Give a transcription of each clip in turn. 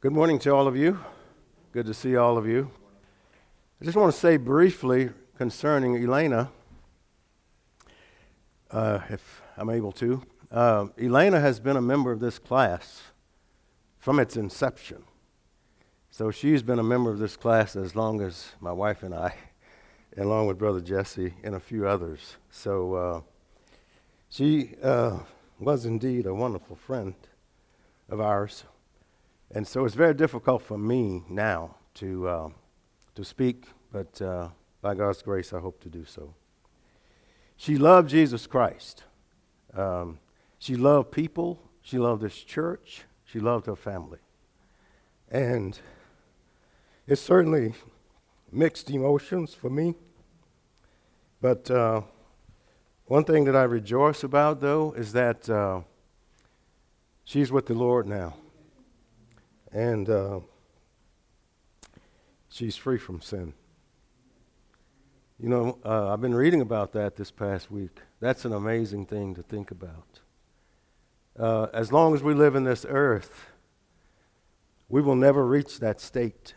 Good morning to all of you. Good to see all of you. I just want to say briefly concerning Elena, uh, if I'm able to. Uh, Elena has been a member of this class from its inception. So she's been a member of this class as long as my wife and I, along with Brother Jesse and a few others. So uh, she uh, was indeed a wonderful friend of ours. And so it's very difficult for me now to, uh, to speak, but uh, by God's grace, I hope to do so. She loved Jesus Christ. Um, she loved people. She loved this church. She loved her family. And it's certainly mixed emotions for me. But uh, one thing that I rejoice about, though, is that uh, she's with the Lord now. And uh, she's free from sin. You know, uh, I've been reading about that this past week. That's an amazing thing to think about. Uh, as long as we live in this earth, we will never reach that state,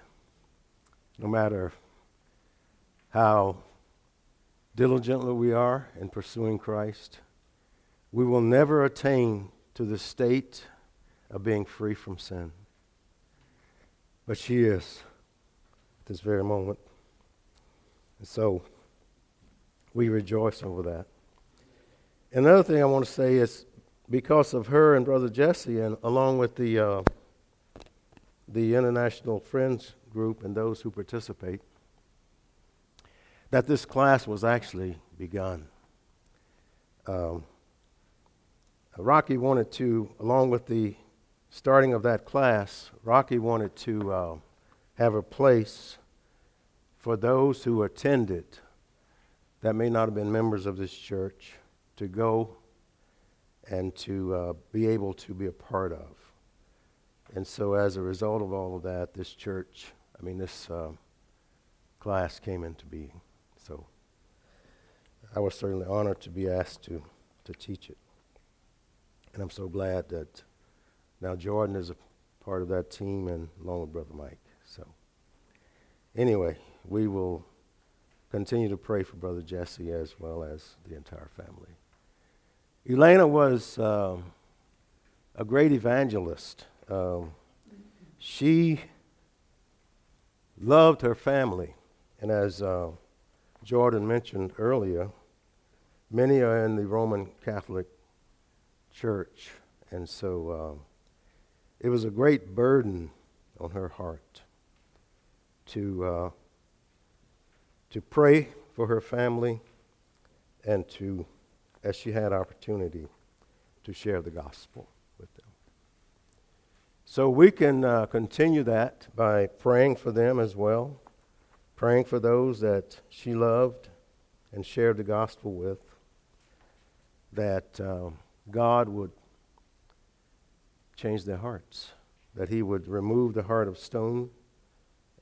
no matter how diligently we are in pursuing Christ. We will never attain to the state of being free from sin. But she is at this very moment. And so we rejoice over that. Another thing I want to say is because of her and Brother Jesse, and along with the, uh, the International Friends Group and those who participate, that this class was actually begun. Um, Rocky wanted to, along with the starting of that class, Rocky wanted to uh, have a place for those who attended that may not have been members of this church to go and to uh, be able to be a part of. And so, as a result of all of that, this church, I mean, this uh, class came into being. So, I was certainly honored to be asked to, to teach it. And I'm so glad that now Jordan is a part of that team and along with Brother Mike. So, anyway, we will continue to pray for Brother Jesse as well as the entire family. Elena was um, a great evangelist. Um, she loved her family. And as uh, Jordan mentioned earlier, many are in the Roman Catholic Church. And so uh, it was a great burden on her heart to, uh, to pray for her family and to as she had opportunity to share the gospel with them. So we can uh, continue that by praying for them as well, praying for those that she loved and shared the gospel with, that um, God would change their hearts, that He would remove the heart of stone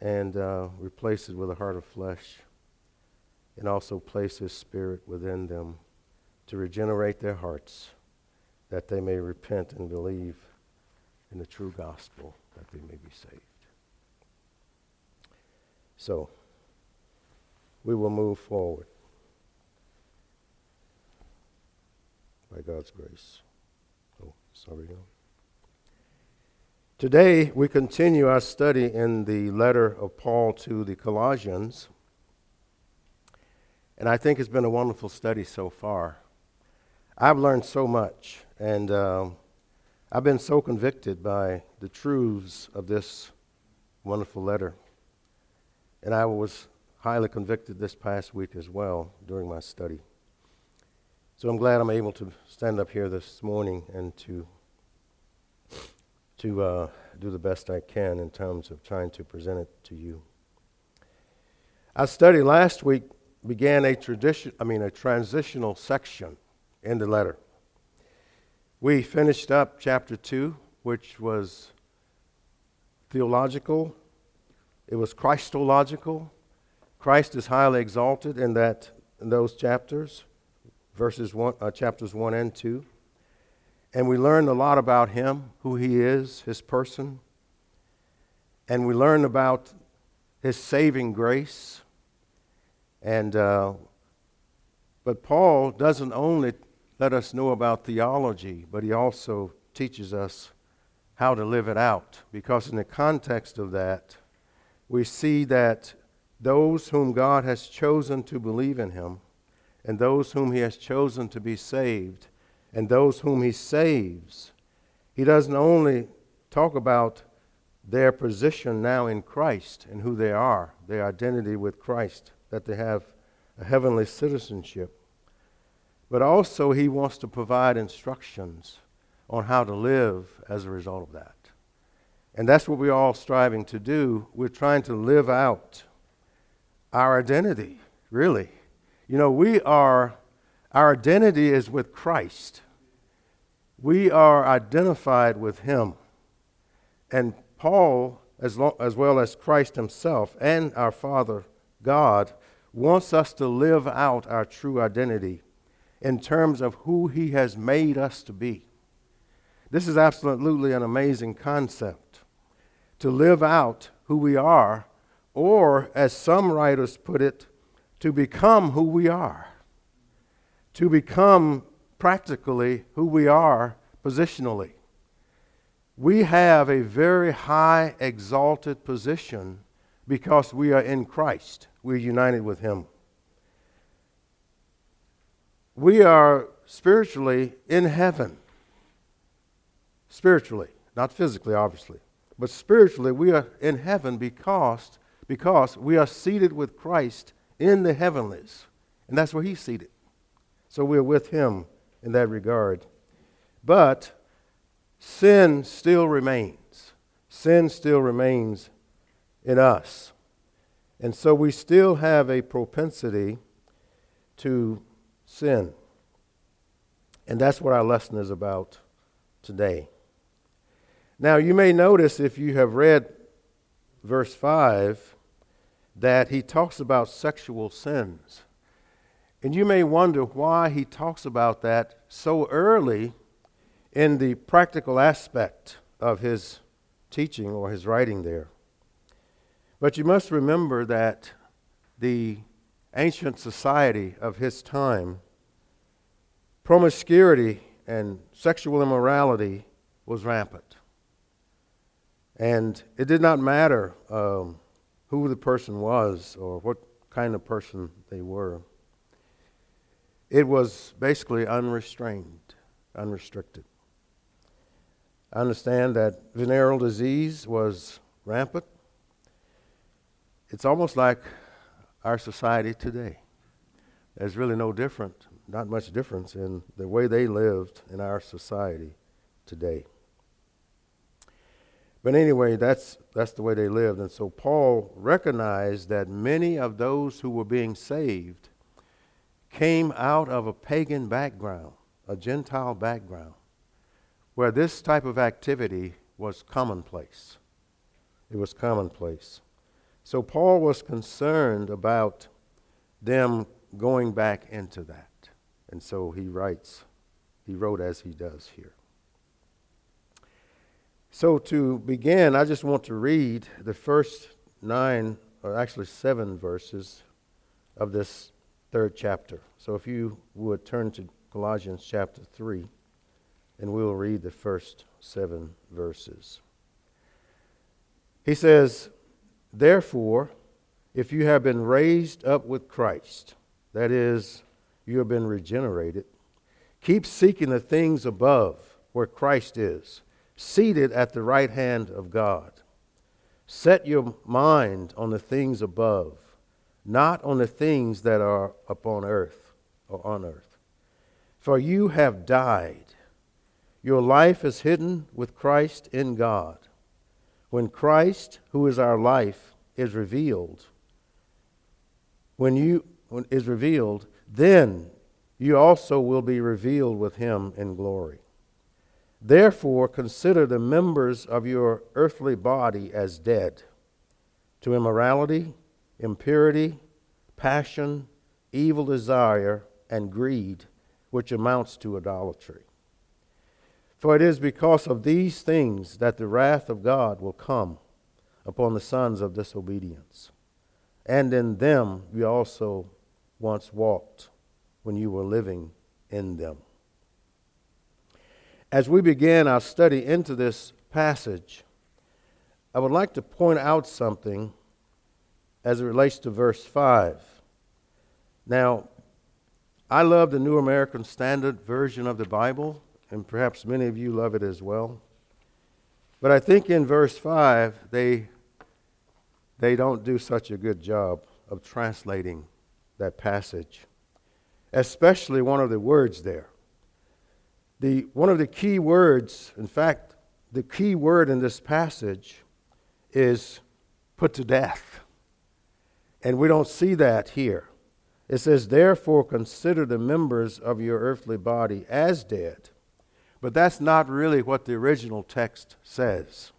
and uh, replace it with a heart of flesh, and also place His Spirit within them to regenerate their hearts, that they may repent and believe in the true gospel, that they may be saved. So, we will move forward by God's grace. Oh, sorry. No. Today, we continue our study in the letter of Paul to the Colossians. And I think it's been a wonderful study so far. I've learned so much, and um, I've been so convicted by the truths of this wonderful letter. And I was highly convicted this past week as well during my study. So I'm glad I'm able to stand up here this morning and to to uh, do the best I can in terms of trying to present it to you. Our study last week began a tradition, I mean a transitional section in the letter. We finished up chapter 2, which was theological, it was Christological. Christ is highly exalted in, that, in those chapters, verses one, uh, chapters 1 and 2. And we learned a lot about him, who he is, his person. and we learn about his saving grace. And uh, but Paul doesn't only let us know about theology, but he also teaches us how to live it out. Because in the context of that, we see that those whom God has chosen to believe in him, and those whom he has chosen to be saved, and those whom he saves, he doesn't only talk about their position now in Christ and who they are, their identity with Christ, that they have a heavenly citizenship. But also, he wants to provide instructions on how to live as a result of that. And that's what we're all striving to do. We're trying to live out our identity, really. You know, we are, our identity is with Christ. We are identified with Him. And Paul, as, long, as well as Christ himself and our Father God, wants us to live out our true identity in terms of who he has made us to be. This is absolutely an amazing concept to live out who we are, or as some writers put it, to become who we are, to become practically who we are positionally we have a very high, exalted position because we are in Christ. We're united with Him. We are spiritually in heaven. Spiritually, not physically, obviously, but spiritually, we are in heaven because, because we are seated with Christ in the heavenlies. And that's where He's seated. So we're with Him in that regard. But sin still remains. Sin still remains in us. And so we still have a propensity to sin. And that's what our lesson is about today. Now, you may notice if you have read verse 5 that he talks about sexual sins. And you may wonder why he talks about that so early in the practical aspect of his teaching or his writing there. But you must remember that the ancient society of his time, promiscuity and sexual immorality was rampant. And it did not matter um, who the person was or what kind of person they were. It was basically unrestrained, unrestricted. I understand that venereal disease was rampant. It's almost like our society today. There's really no different, not much difference in the way they lived in our society today. But anyway, that's, that's the way they lived. And so Paul recognized that many of those who were being saved came out of a pagan background, a Gentile background where this type of activity was commonplace. It was commonplace. So Paul was concerned about them going back into that. And so he writes, he wrote as he does here. So to begin, I just want to read the first nine, or actually seven verses of this third chapter. So if you would turn to Colossians chapter 3 and we'll read the first seven verses. He says, Therefore, if you have been raised up with Christ, that is, you have been regenerated, keep seeking the things above where Christ is, seated at the right hand of God. Set your mind on the things above, not on the things that are upon earth or on earth. For you have died your life is hidden with Christ in God. When Christ, who is our life, is revealed, when you when is revealed, then you also will be revealed with him in glory. Therefore, consider the members of your earthly body as dead to immorality, impurity, passion, evil desire, and greed, which amounts to idolatry. For it is because of these things that the wrath of God will come upon the sons of disobedience. And in them you also once walked when you were living in them. As we begin our study into this passage, I would like to point out something as it relates to verse 5. Now, I love the New American Standard Version of the Bible, and perhaps many of you love it as well. But I think in verse 5, they, they don't do such a good job of translating that passage, especially one of the words there. The, one of the key words, in fact, the key word in this passage is put to death. And we don't see that here. It says, Therefore, consider the members of your earthly body as dead but that's not really what the original text says.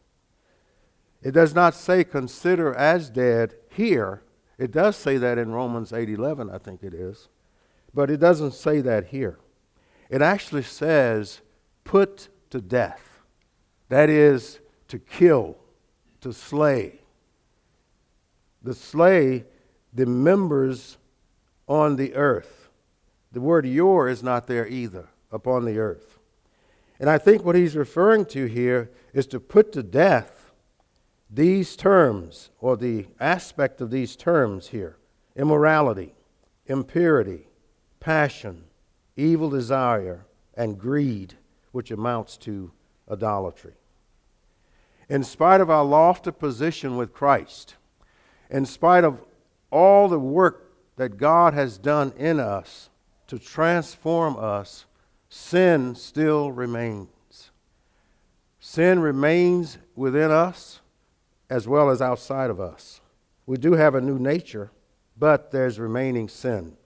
It does not say consider as dead here. It does say that in Romans 8:11, I think it is. But it doesn't say that here. It actually says put to death. That is to kill, to slay. The slay the members on the earth. The word your is not there either, upon the earth. And I think what he's referring to here is to put to death these terms, or the aspect of these terms here immorality, impurity, passion, evil desire, and greed, which amounts to idolatry. In spite of our lofty position with Christ, in spite of all the work that God has done in us to transform us sin still remains. Sin remains within us as well as outside of us. We do have a new nature, but there's remaining sin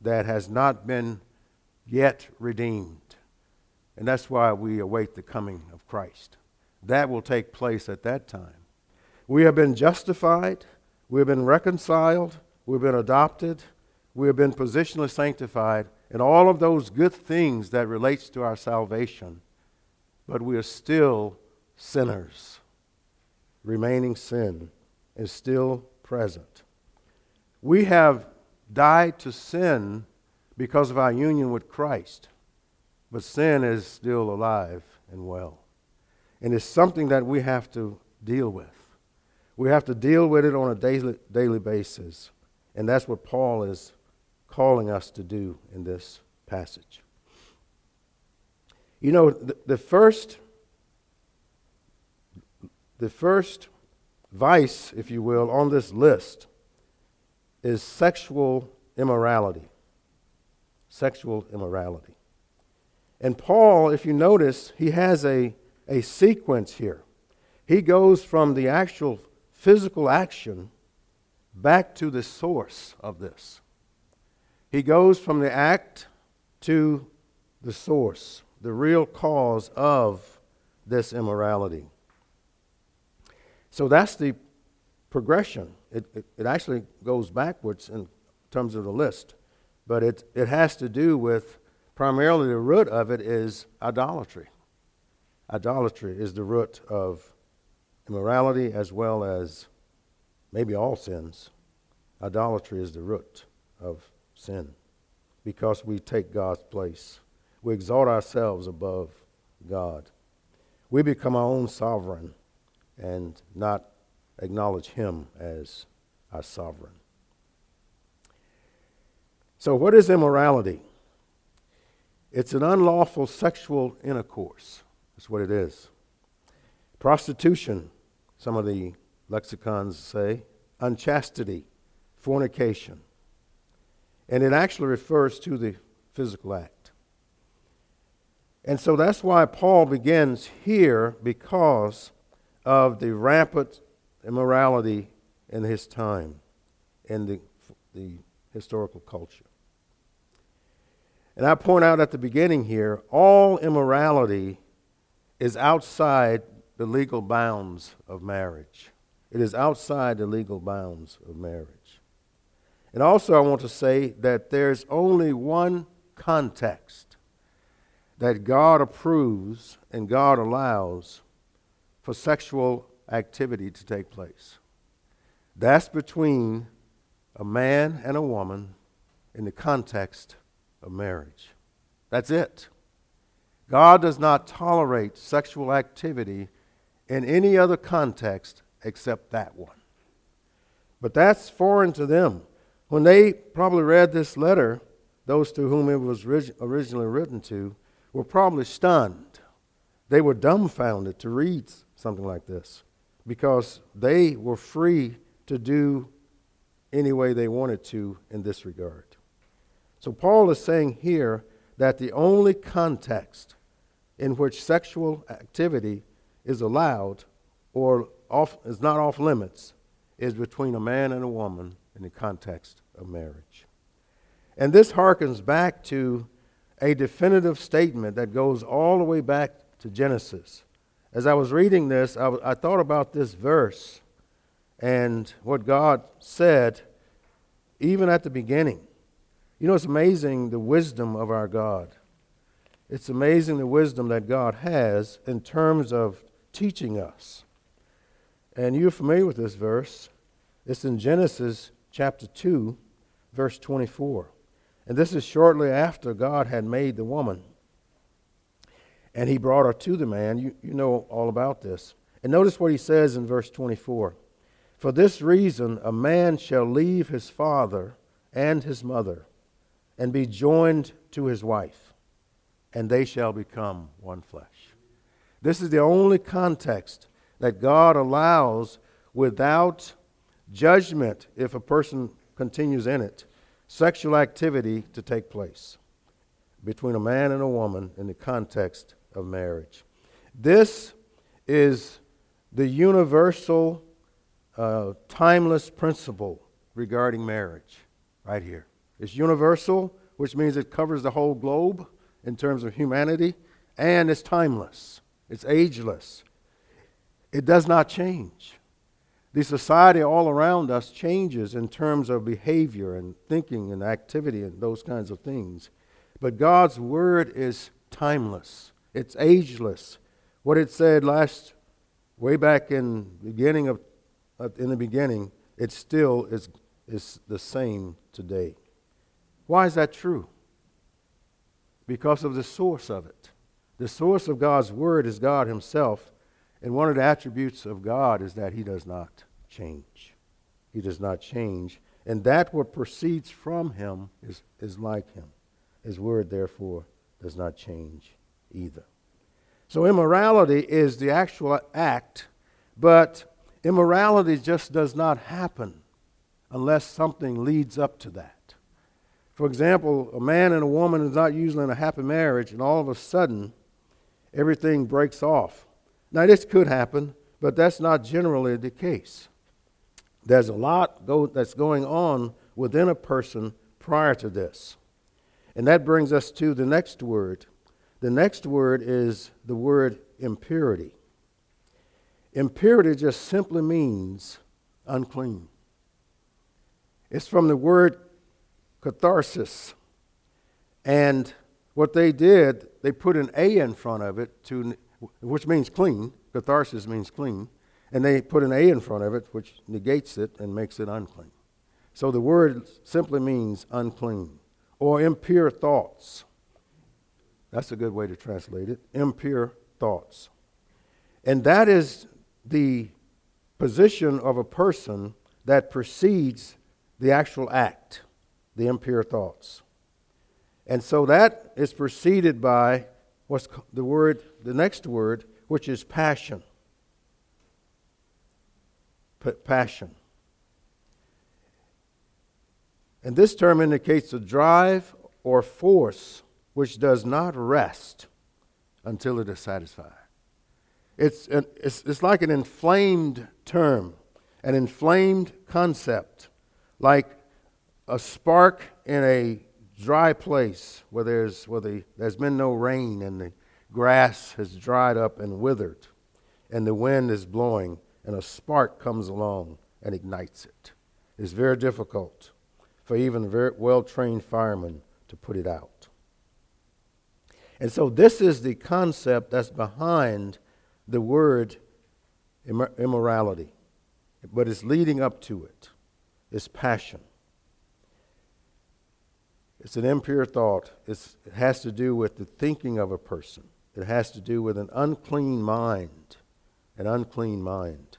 that has not been yet redeemed. And that's why we await the coming of Christ. That will take place at that time. We have been justified, we have been reconciled, we've been adopted, we have been positionally sanctified, and all of those good things that relates to our salvation, but we are still sinners. Remaining sin is still present. We have died to sin because of our union with Christ, but sin is still alive and well. And it's something that we have to deal with. We have to deal with it on a daily, daily basis. And that's what Paul is calling us to do in this passage. You know, the, the first the first vice, if you will, on this list is sexual immorality. Sexual immorality. And Paul, if you notice, he has a, a sequence here. He goes from the actual physical action back to the source of this. He goes from the act to the source, the real cause of this immorality. So that's the progression. It, it, it, actually goes backwards in terms of the list, but it, it has to do with primarily the root of it is idolatry. Idolatry is the root of immorality as well as maybe all sins. Idolatry is the root of sin because we take God's place. We exalt ourselves above God. We become our own sovereign and not acknowledge Him as our sovereign. So, what is immorality? It's an unlawful sexual intercourse. That's what it is. Prostitution, some of the lexicons say, unchastity, fornication, and it actually refers to the physical act. And so that's why Paul begins here because of the rampant immorality in his time in the, the historical culture. And I point out at the beginning here all immorality is outside the legal bounds of marriage. It is outside the legal bounds of marriage. And also, I want to say that there's only one context that God approves and God allows for sexual activity to take place. That's between a man and a woman in the context of marriage. That's it. God does not tolerate sexual activity in any other context except that one. But that's foreign to them. When they probably read this letter, those to whom it was originally written to were probably stunned. They were dumbfounded to read something like this because they were free to do any way they wanted to in this regard. So, Paul is saying here that the only context in which sexual activity is allowed or off, is not off limits is between a man and a woman in the context of marriage. And this harkens back to a definitive statement that goes all the way back to Genesis. As I was reading this, I, w- I thought about this verse and what God said even at the beginning. You know, it's amazing the wisdom of our God. It's amazing the wisdom that God has in terms of teaching us. And you're familiar with this verse. It's in Genesis chapter 2, verse 24. And this is shortly after God had made the woman. And he brought her to the man. You, you know all about this. And notice what he says in verse 24 For this reason, a man shall leave his father and his mother and be joined to his wife, and they shall become one flesh. This is the only context that God allows without judgment if a person continues in it sexual activity to take place between a man and a woman in the context of marriage. This is the universal, uh, timeless principle regarding marriage, right here. It's universal, which means it covers the whole globe in terms of humanity, and it's timeless, it's ageless. It does not change the society all around us changes in terms of behavior and thinking and activity and those kinds of things. But God's word is timeless. It's ageless. What it said last way back in beginning of uh, in the beginning, it still is is the same today. Why is that true? Because of the source of it. The source of God's word is God himself, and one of the attributes of God is that he does not change. He does not change. And that what proceeds from him is, is like him. His word, therefore, does not change either. So immorality is the actual act, but immorality just does not happen unless something leads up to that. For example, a man and a woman is not usually in a happy marriage, and all of a sudden, everything breaks off. Now, this could happen, but that's not generally the case. There's a lot go, that's going on within a person prior to this. And that brings us to the next word. The next word is the word impurity. Impurity just simply means unclean. It's from the word catharsis. And what they did, they put an A in front of it, to, which means clean. Catharsis means clean. And they put an A in front of it, which negates it and makes it unclean. So the word simply means unclean or impure thoughts. That's a good way to translate it impure thoughts. And that is the position of a person that precedes the actual act, the impure thoughts. And so that is preceded by what's the word, the next word, which is passion passion. And this term indicates a drive or force which does not rest until it is satisfied. It's, an, it's, it's like an inflamed term, an inflamed concept, like a spark in a dry place where there's, where the, there's been no rain and the grass has dried up and withered and the wind is blowing and a spark comes along and ignites it. It's very difficult for even very well trained firemen to put it out. And so, this is the concept that's behind the word immorality, but it's leading up to it. It's passion. It's an impure thought. It's, it has to do with the thinking of a person. It has to do with an unclean mind. An unclean mind.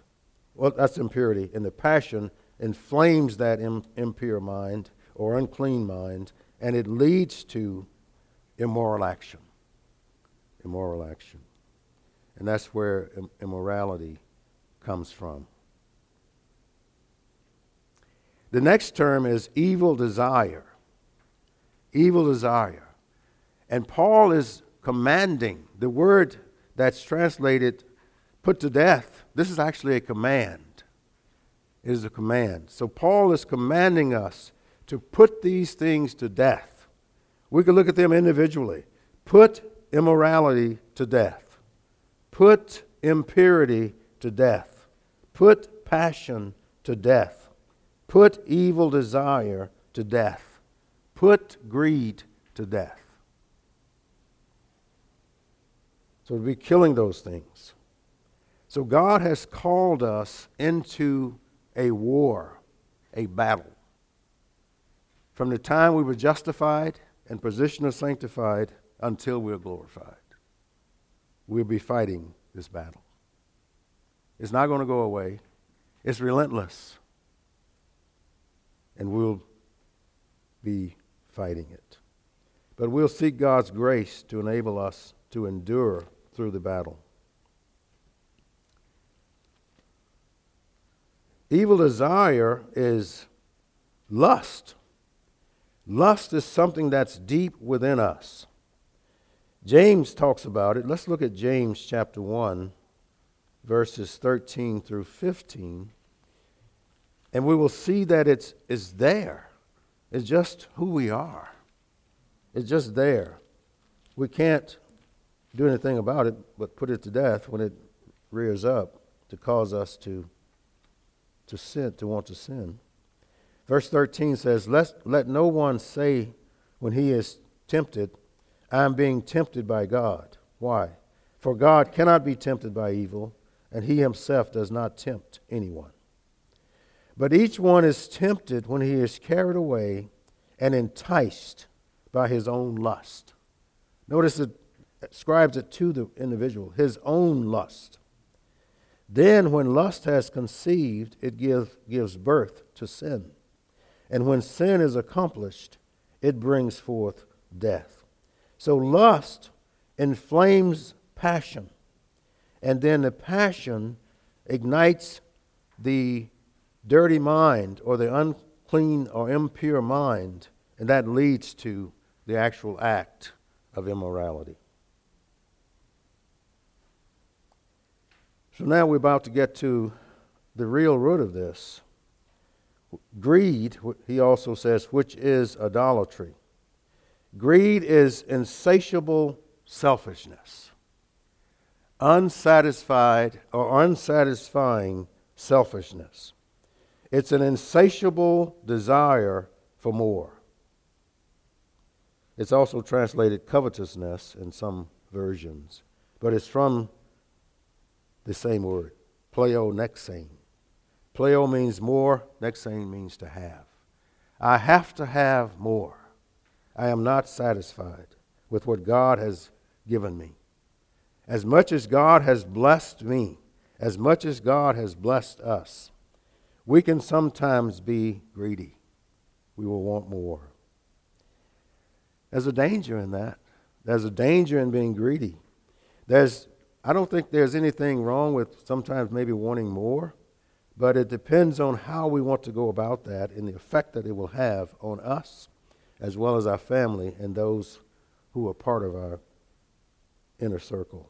Well, that's impurity. And the passion inflames that Im- impure mind or unclean mind, and it leads to immoral action. Immoral action. And that's where Im- immorality comes from. The next term is evil desire. Evil desire. And Paul is commanding the word that's translated put to death. This is actually a command. It is a command. So Paul is commanding us to put these things to death. We can look at them individually. Put immorality to death. Put impurity to death. Put passion to death. Put evil desire to death. Put greed to death. So to be killing those things. So God has called us into a war, a battle. From the time we were justified and positioned as sanctified until we're glorified, we'll be fighting this battle. It's not going to go away. It's relentless. And we'll be fighting it. But we'll seek God's grace to enable us to endure through the battle. Evil desire is lust. Lust is something that's deep within us. James talks about it. Let's look at James chapter 1 verses 13 through 15, and we will see that it's, it's there. It's just who we are. It's just there. We can't do anything about it but put it to death when it rears up to cause us to, to sin, to want to sin. Verse 13 says, let, let no one say when he is tempted, I am being tempted by God. Why? For God cannot be tempted by evil, and he himself does not tempt anyone. But each one is tempted when he is carried away and enticed by his own lust. Notice it ascribes it to the individual, his own lust. Then, when lust has conceived, it give, gives birth to sin. And when sin is accomplished, it brings forth death. So, lust inflames passion and then the passion ignites the dirty mind or the unclean or impure mind, and that leads to the actual act of immorality. So now we're about to get to the real root of this. Greed, he also says, which is idolatry. Greed is insatiable selfishness unsatisfied or unsatisfying selfishness. It's an insatiable desire for more. It's also translated covetousness in some versions, but it's from the same word, pleonexane. Pleo means more, nexane means to have. I have to have more. I am not satisfied with what God has given me. As much as God has blessed me, as much as God has blessed us, we can sometimes be greedy. We will want more. There's a danger in that. There's a danger in being greedy. There's, I don't think there's anything wrong with sometimes maybe wanting more, but it depends on how we want to go about that and the effect that it will have on us as well as our family and those who are part of our inner circle.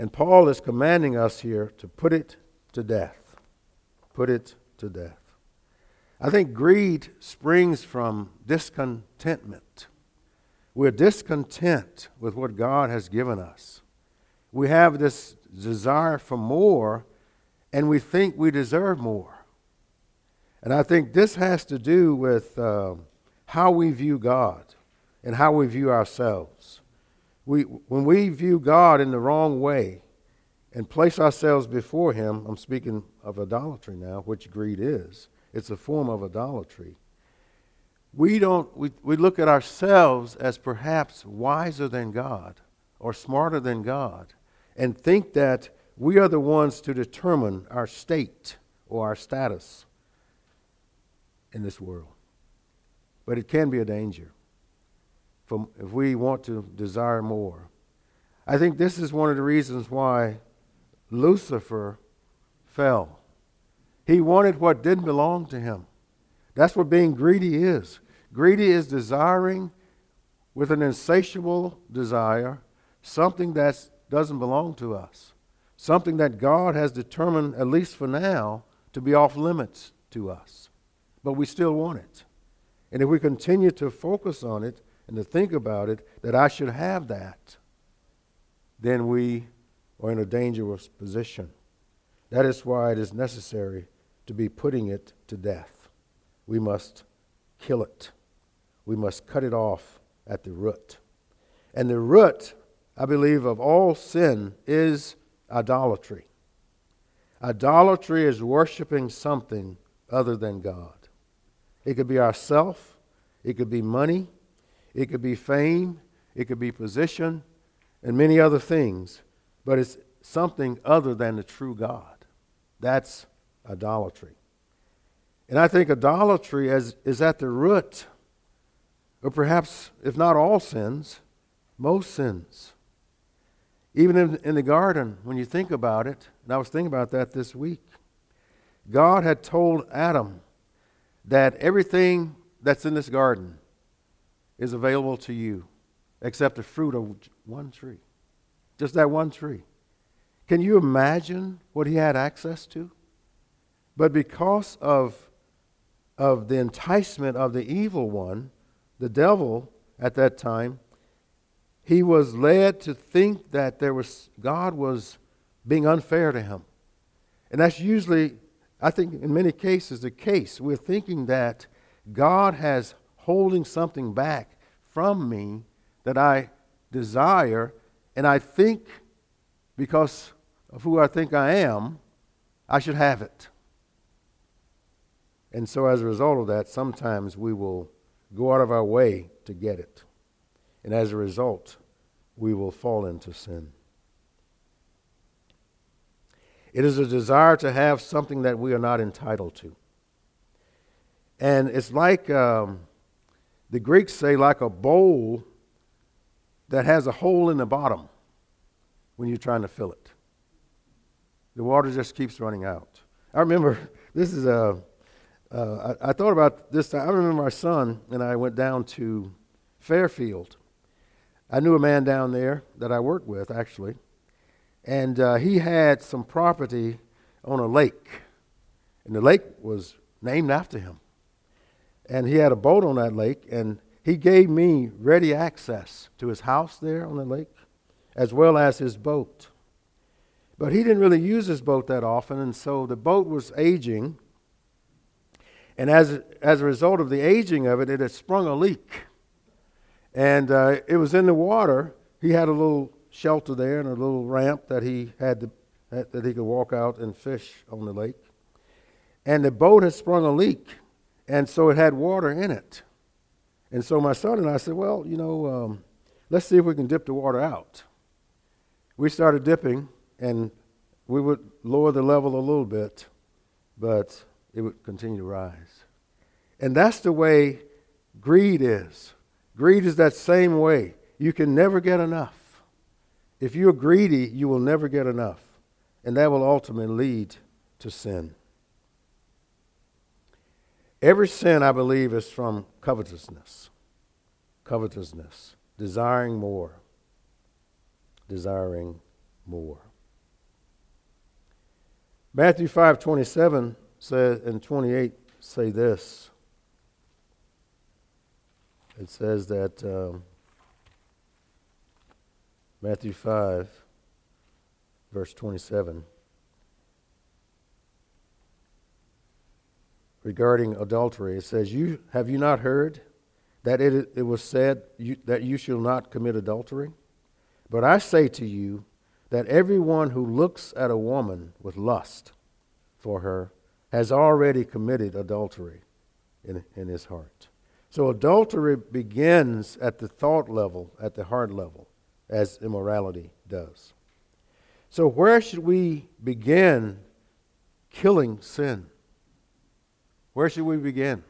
And Paul is commanding us here to put it to death. Put it to death. I think greed springs from discontentment. We're discontent with what God has given us. We have this desire for more, and we think we deserve more. And I think this has to do with uh, how we view God and how we view ourselves we, when we view God in the wrong way, and place ourselves before Him, I'm speaking of idolatry now, which greed is. It's a form of idolatry. We don't we, we look at ourselves as perhaps wiser than God or smarter than God and think that we are the ones to determine our state or our status in this world. But it can be a danger from if we want to desire more. I think this is one of the reasons why Lucifer fell. He wanted what didn't belong to him. That's what being greedy is. Greedy is desiring with an insatiable desire something that doesn't belong to us, something that God has determined, at least for now, to be off limits to us. But we still want it. And if we continue to focus on it and to think about it, that I should have that, then we are in a dangerous position. That is why it is necessary to be putting it to death. We must kill it. We must cut it off at the root. And the root, I believe, of all sin is idolatry. Idolatry is worshiping something other than God. It could be ourself, it could be money, it could be fame, it could be position, and many other things, but it's something other than the true God. That's idolatry. And I think idolatry is, is at the root, or perhaps, if not all sins, most sins. Even in, in the garden, when you think about it, and I was thinking about that this week, God had told Adam that everything that's in this garden is available to you except the fruit of one tree. Just that one tree. Can you imagine what he had access to? But because of, of the enticement of the evil one, the devil at that time, he was led to think that there was, God was being unfair to him. And that's usually, I think, in many cases, the case. We're thinking that God has holding something back from me that I desire, and I think because of who I think I am, I should have it. And so, as a result of that, sometimes we will go out of our way to get it. And as a result, we will fall into sin. It is a desire to have something that we are not entitled to. And it's like um, the Greeks say, like a bowl that has a hole in the bottom when you're trying to fill it. The water just keeps running out. I remember this is a. Uh, I, I thought about this. I remember my son and I went down to Fairfield. I knew a man down there that I worked with actually, and uh, he had some property on a lake, and the lake was named after him. And he had a boat on that lake, and he gave me ready access to his house there on the lake, as well as his boat. But he didn't really use his boat that often, and so the boat was aging. And as, as a result of the aging of it, it had sprung a leak. And uh, it was in the water. He had a little shelter there and a little ramp that he had to, that he could walk out and fish on the lake. And the boat had sprung a leak, and so it had water in it. And so my son and I said, Well, you know, um, let's see if we can dip the water out. We started dipping, and we would lower the level a little bit, but it would continue to rise. And that's the way greed is. Greed is that same way. You can never get enough. If you're greedy, you will never get enough. And that will ultimately lead to sin. Every sin, I believe, is from covetousness. Covetousness. Desiring more. Desiring more. Matthew 5 27 says, and 28 say this. It says that um, Matthew 5, verse 27. Regarding adultery. It says, "You have you not heard that it, it was said you, that you shall not commit adultery? But I say to you that everyone who looks at a woman with lust for her has already committed adultery in, in his heart. So adultery begins at the thought level, at the heart level, as immorality does. So, where should we begin killing sin? Where should we begin?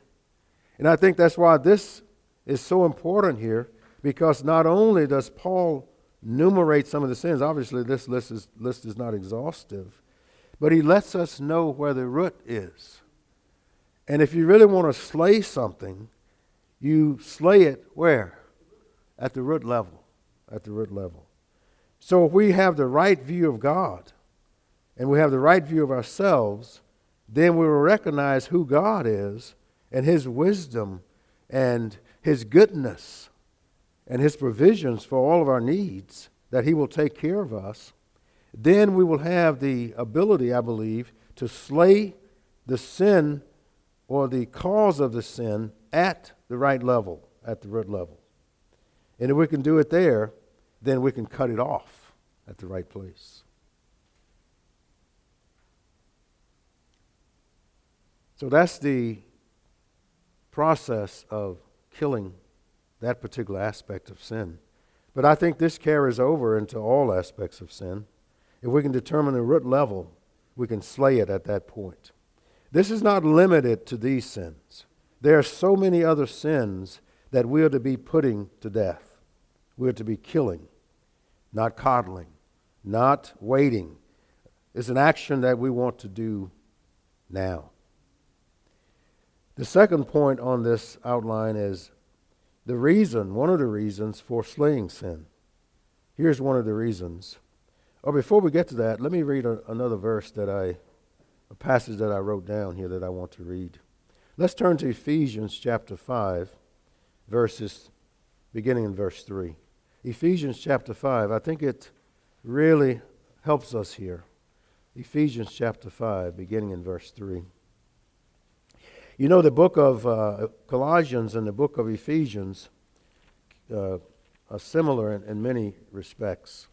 And I think that's why this is so important here, because not only does Paul enumerate some of the sins, obviously, this list is, list is not exhaustive, but he lets us know where the root is. And if you really want to slay something, you slay it where? At the root level. At the root level. So if we have the right view of God and we have the right view of ourselves, then we will recognize who God is and His wisdom and His goodness and His provisions for all of our needs, that He will take care of us. Then we will have the ability, I believe, to slay the sin or the cause of the sin at the right level, at the root level. And if we can do it there, then we can cut it off at the right place. So that's the process of killing that particular aspect of sin. But I think this carries over into all aspects of sin. If we can determine the root level, we can slay it at that point. This is not limited to these sins. There are so many other sins that we are to be putting to death. We are to be killing, not coddling, not waiting. It's an action that we want to do now. The second point on this outline is the reason, one of the reasons for slaying sin. Here's one of the reasons. Or before we get to that, let me read a, another verse that I a passage that I wrote down here that I want to read. Let's turn to Ephesians chapter 5, verses beginning in verse 3. Ephesians chapter 5, I think it really helps us here. Ephesians chapter 5, beginning in verse 3. You know, the book of uh, Colossians and the book of Ephesians uh, are similar in, in many respects.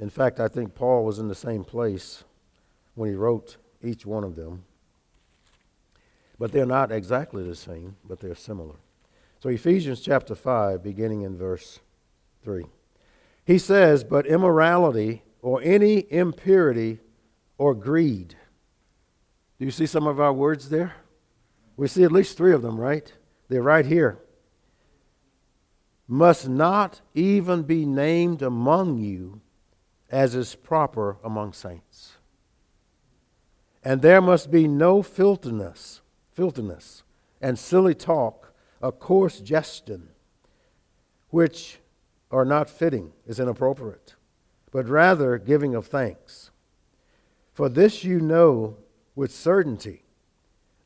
In fact, I think Paul was in the same place when he wrote each one of them. But they're not exactly the same, but they're similar. So, Ephesians chapter 5, beginning in verse 3. He says, But immorality or any impurity or greed. Do you see some of our words there? We see at least three of them, right? They're right here. Must not even be named among you as is proper among saints. And there must be no filthiness, filthiness, and silly talk, a coarse jesting, which are not fitting, is inappropriate, but rather giving of thanks. For this you know with certainty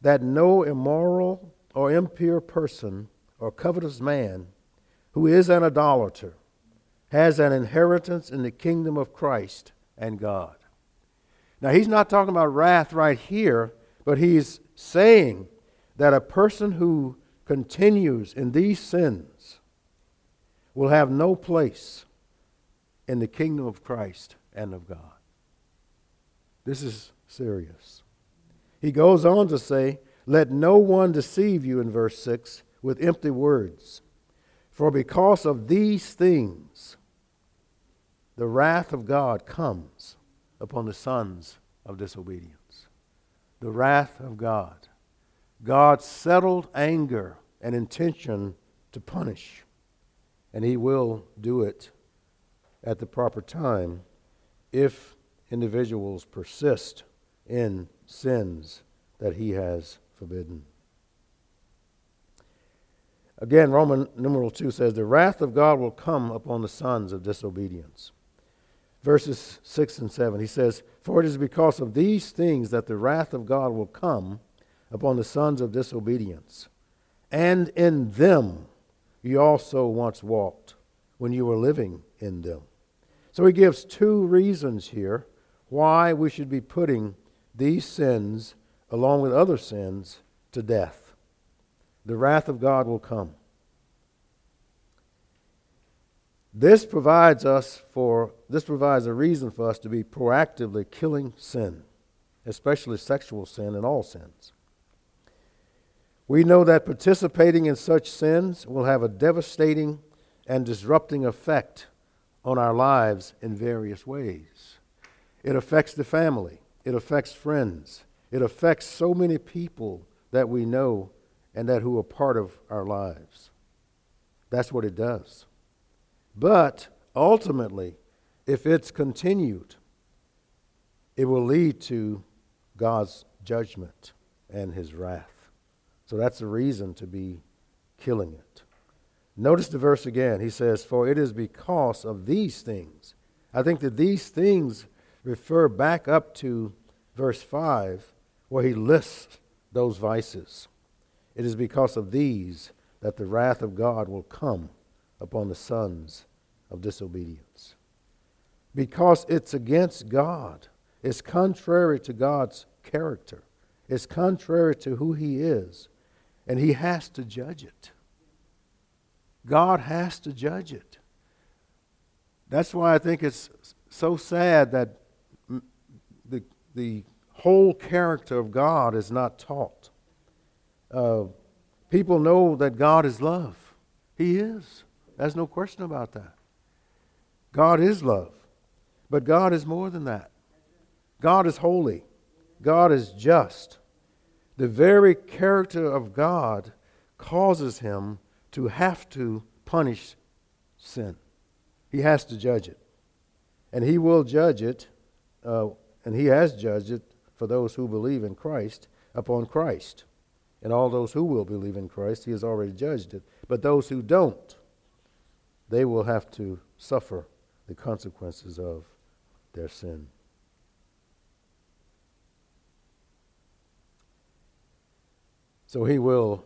that no immoral or impure person or covetous man who is an idolater has an inheritance in the kingdom of Christ and God. Now, he's not talking about wrath right here, but he's saying that a person who continues in these sins will have no place in the kingdom of Christ and of God. This is serious. He goes on to say, Let no one deceive you, in verse 6, with empty words. For because of these things, the wrath of God comes upon the sons of disobedience. The wrath of God. God's settled anger and intention to punish, and He will do it at the proper time if individuals persist in sins that He has forbidden. Again, Roman numeral 2 says, The wrath of God will come upon the sons of disobedience verses 6 and 7. He says, For it is because of these things that the wrath of God will come upon the sons of disobedience. And in them you also once walked when you were living in them. So he gives two reasons here why we should be putting these sins, along with other sins, to death. The wrath of God will come. This provides us for this provides a reason for us to be proactively killing sin, especially sexual sin and all sins. We know that participating in such sins will have a devastating and disrupting effect on our lives in various ways. It affects the family, it affects friends, it affects so many people that we know and that who are part of our lives. That's what it does. But ultimately, if it's continued, it will lead to God's judgment and his wrath. So that's the reason to be killing it. Notice the verse again. He says, For it is because of these things. I think that these things refer back up to verse 5, where he lists those vices. It is because of these that the wrath of God will come upon the sons of disobedience. Because it's against God, it's contrary to God's character, it's contrary to who He is, and He has to judge it. God has to judge it. That's why I think it's so sad that the, whole character of God is not taught. Uh, people know that God is love. He is. There's no question about that. God is love. But God is more than that. God is holy. God is just. The very character of God causes him to have to punish sin. He has to judge it. And he will judge it, uh, and he has judged it for those who believe in Christ upon Christ. And all those who will believe in Christ, he has already judged it. But those who don't, they will have to suffer the consequences of their sin. So he will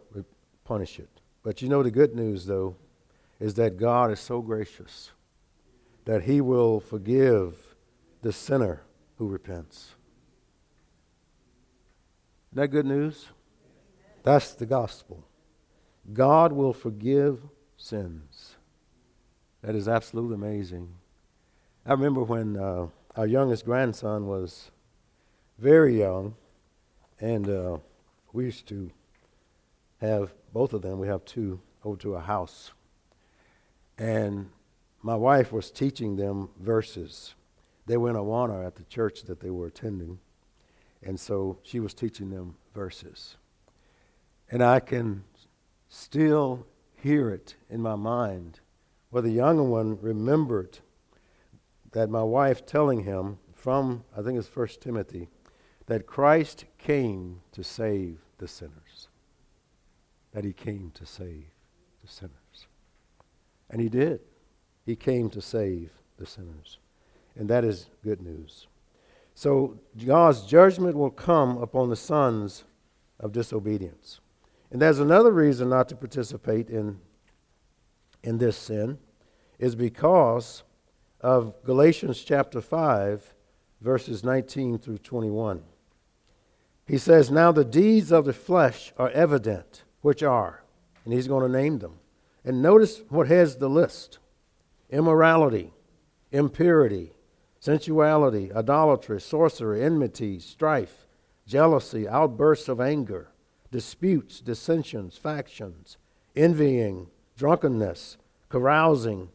punish it. But you know, the good news, though, is that God is so gracious that he will forgive the sinner who repents. Isn't that good news? That's the gospel. God will forgive sins. That is absolutely amazing. I remember when uh, our youngest grandson was very young, and uh, we used to have both of them, we have two, over to a house. And my wife was teaching them verses. They were in Awana at the church that they were attending. And so she was teaching them verses. And I can still hear it in my mind where the younger one remembered that my wife telling him from, I think it's First Timothy, that Christ came to save the sinners. That he came to save the sinners. And he did. He came to save the sinners. And that is good news. So God's judgment will come upon the sons of disobedience. And there's another reason not to participate in, in this sin is because of Galatians chapter 5, verses 19 through 21. He says, Now the deeds of the flesh are evident, which are, and he's going to name them. And notice what has the list immorality, impurity, sensuality, idolatry, sorcery, enmity, strife, jealousy, outbursts of anger, disputes, dissensions, factions, envying, drunkenness, carousing,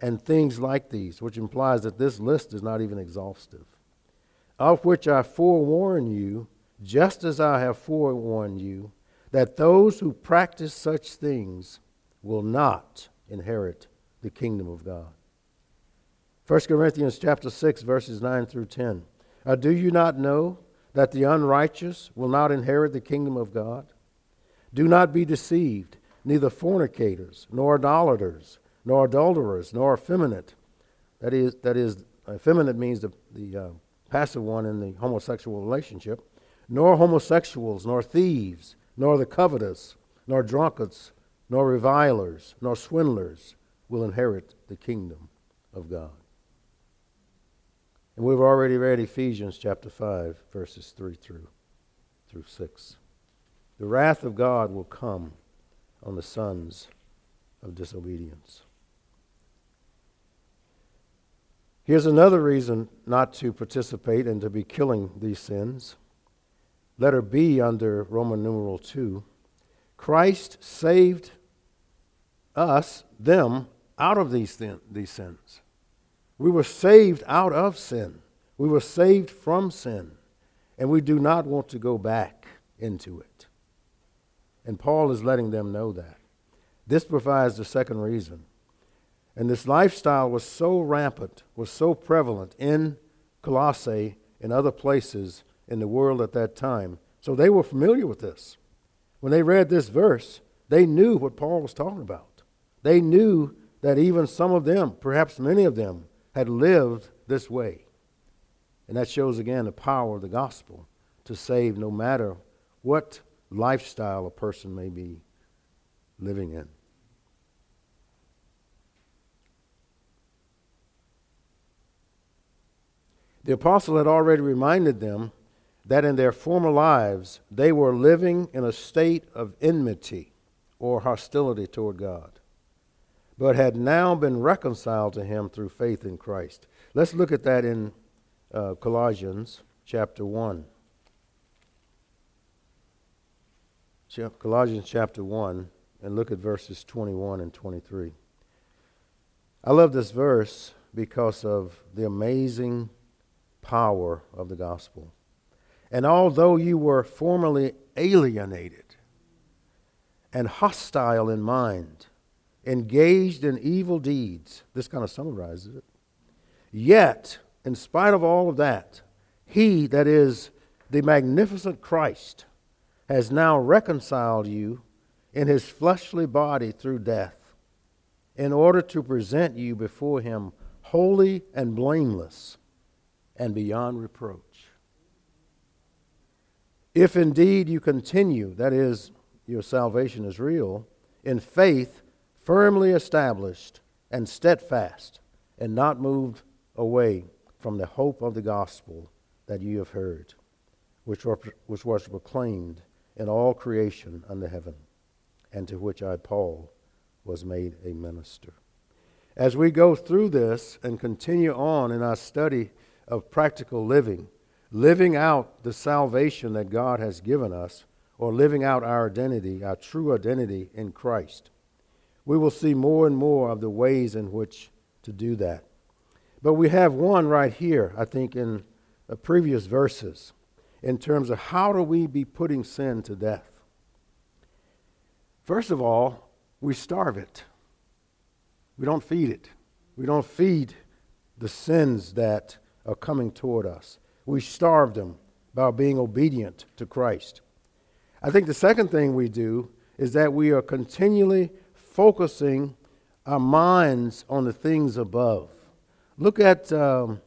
and things like these, which implies that this list is not even exhaustive. Of which I forewarn you, just as I have forewarned you, that those who practice such things will not inherit the kingdom of God. 1 Corinthians chapter 6 verses 9 through 10. Uh, do you not know that the unrighteous will not inherit the kingdom of God? Do not be deceived, neither fornicators, nor idolaters, nor adulterers, nor effeminate. That is, that is effeminate means the, the uh, passive one in the homosexual relationship, nor homosexuals, nor thieves, nor the covetous, nor drunkards, nor revilers, nor swindlers will inherit the kingdom of God. And we've already read Ephesians chapter 5, verses 3 through, through 6. The wrath of God will come on the sons of disobedience. Here's another reason not to participate and to be killing these sins. Letter B under Roman numeral 2. Christ saved us, them, out of these, thin, these sins. We were saved out of sin. We were saved from sin. And we do not want to go back into it. And Paul is letting them know that. This provides the second reason. And this lifestyle was so rampant, was so prevalent in Colossae and other places in the world at that time. So they were familiar with this. When they read this verse, they knew what Paul was talking about. They knew that even some of them, perhaps many of them, had lived this way. And that shows again the power of the gospel to save no matter what lifestyle a person may be living in. The apostle had already reminded them that in their former lives they were living in a state of enmity or hostility toward God, but had now been reconciled to Him through faith in Christ. Let's look at that in uh, Colossians chapter 1. Colossians chapter 1 and look at verses 21 and 23. I love this verse because of the amazing power of the gospel. And although you were formerly alienated and hostile in mind, engaged in evil deeds, this kind of summarizes it, yet, in spite of all of that, he, that is the magnificent Christ, has now reconciled you in his fleshly body through death, in order to present you before him holy and blameless and beyond reproach. If indeed you continue, that is, your salvation is real, in faith firmly established and steadfast, and not moved away from the hope of the gospel that you have heard, which, which was proclaimed in all creation under heaven, and to which I, Paul, was made a minister. As we go through this and continue on in our study of practical living, living out the salvation that God has given us, or living out our identity, our true identity in Christ, we will see more and more of the ways in which to do that. But we have one right here, I think, in previous verses in terms of how do we be putting sin to death. First of all, we starve it. We don't feed it. We don't feed the sins that are coming toward us. We starve them by being obedient to Christ. I think the second thing we do is that we are continually focusing our minds on the things above. Look at um,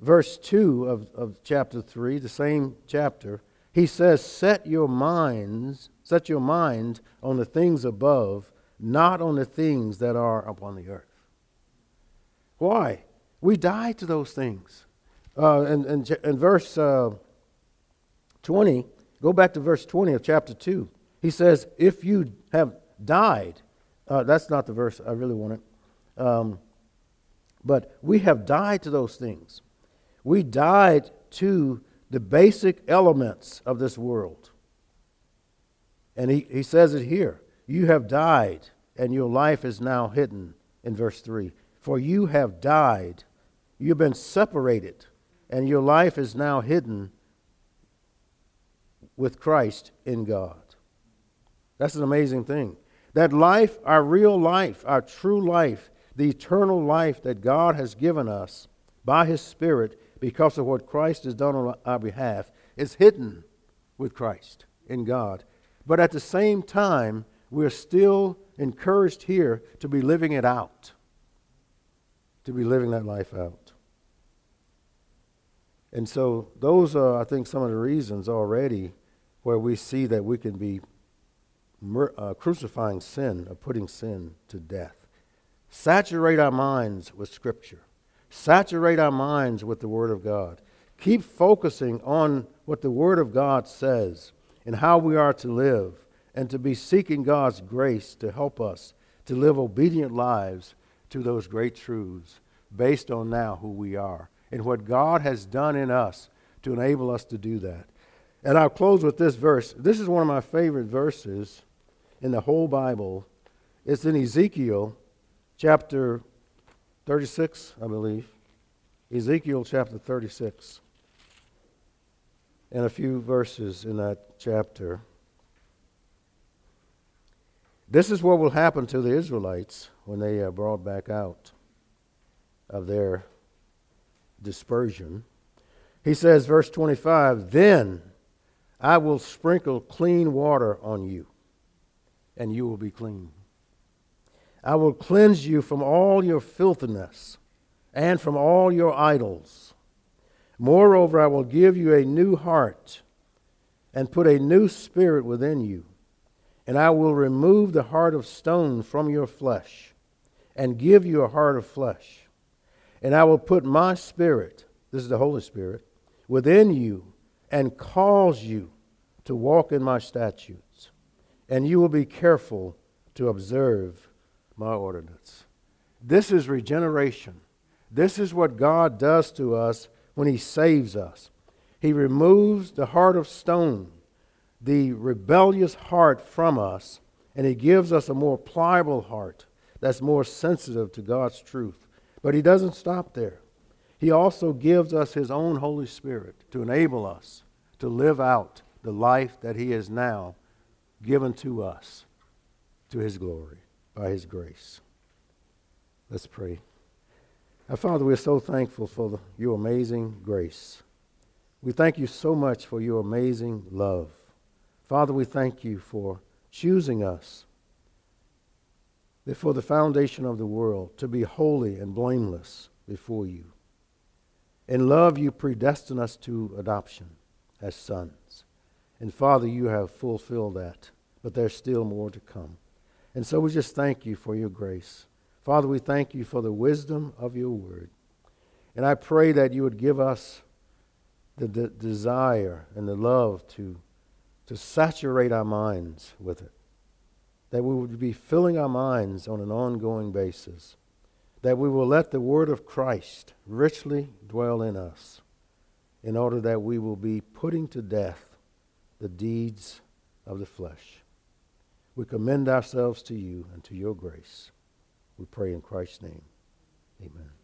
verse 2 of, of chapter 3, the same chapter, he says, Set your minds, set your mind on the things above, not on the things that are upon the earth. Why? We die to those things. Uh, in, in, in verse uh, 20, go back to verse 20 of chapter 2. He says, If you have died, uh, that's not the verse I really wanted. Um, but we have died to those things. We died to the basic elements of this world. And he, he says it here You have died, and your life is now hidden in verse 3. For you have died, you've been separated, and your life is now hidden with Christ in God. That's an amazing thing. That life, our real life, our true life, the eternal life that God has given us by His Spirit, because of what Christ has done on our behalf, is hidden with Christ in God. But at the same time, we're still encouraged here to be living it out, to be living that life out. And so, those are, I think, some of the reasons already where we see that we can be uh, crucifying sin or putting sin to death. Saturate our minds with Scripture. Saturate our minds with the Word of God. Keep focusing on what the Word of God says and how we are to live, and to be seeking God's grace to help us to live obedient lives to those great truths based on now who we are and what God has done in us to enable us to do that. And I'll close with this verse. This is one of my favorite verses in the whole Bible. It's in Ezekiel chapter 36, I believe. Ezekiel chapter 36. And a few verses in that chapter. This is what will happen to the Israelites when they are brought back out of their dispersion. He says, verse 25, Then I will sprinkle clean water on you, and you will be clean. I will cleanse you from all your filthiness and from all your idols. Moreover, I will give you a new heart and put a new spirit within you. And I will remove the heart of stone from your flesh and give you a heart of flesh. And I will put my spirit, this is the Holy Spirit, within you and cause you to walk in my statutes. And you will be careful to observe my ordinance. This is regeneration. This is what God does to us when He saves us. He removes the heart of stone, the rebellious heart from us, and He gives us a more pliable heart that's more sensitive to God's truth. But He doesn't stop there. He also gives us His own Holy Spirit to enable us to live out the life that He has now given to us to His glory by His grace. Let's pray. Our Father, we're so thankful for the, your amazing grace. We thank you so much for your amazing love. Father, we thank you for choosing us before the foundation of the world to be holy and blameless before you. In love, you predestined us to adoption as sons. And Father, you have fulfilled that, but there's still more to come. And so we just thank you for your grace. Father, we thank you for the wisdom of your word. And I pray that you would give us the de- desire and the love to, to saturate our minds with it. That we would be filling our minds on an ongoing basis. That we will let the word of Christ richly dwell in us in order that we will be putting to death the deeds of the flesh. We commend ourselves to you and to your grace. We pray in Christ's name. Amen.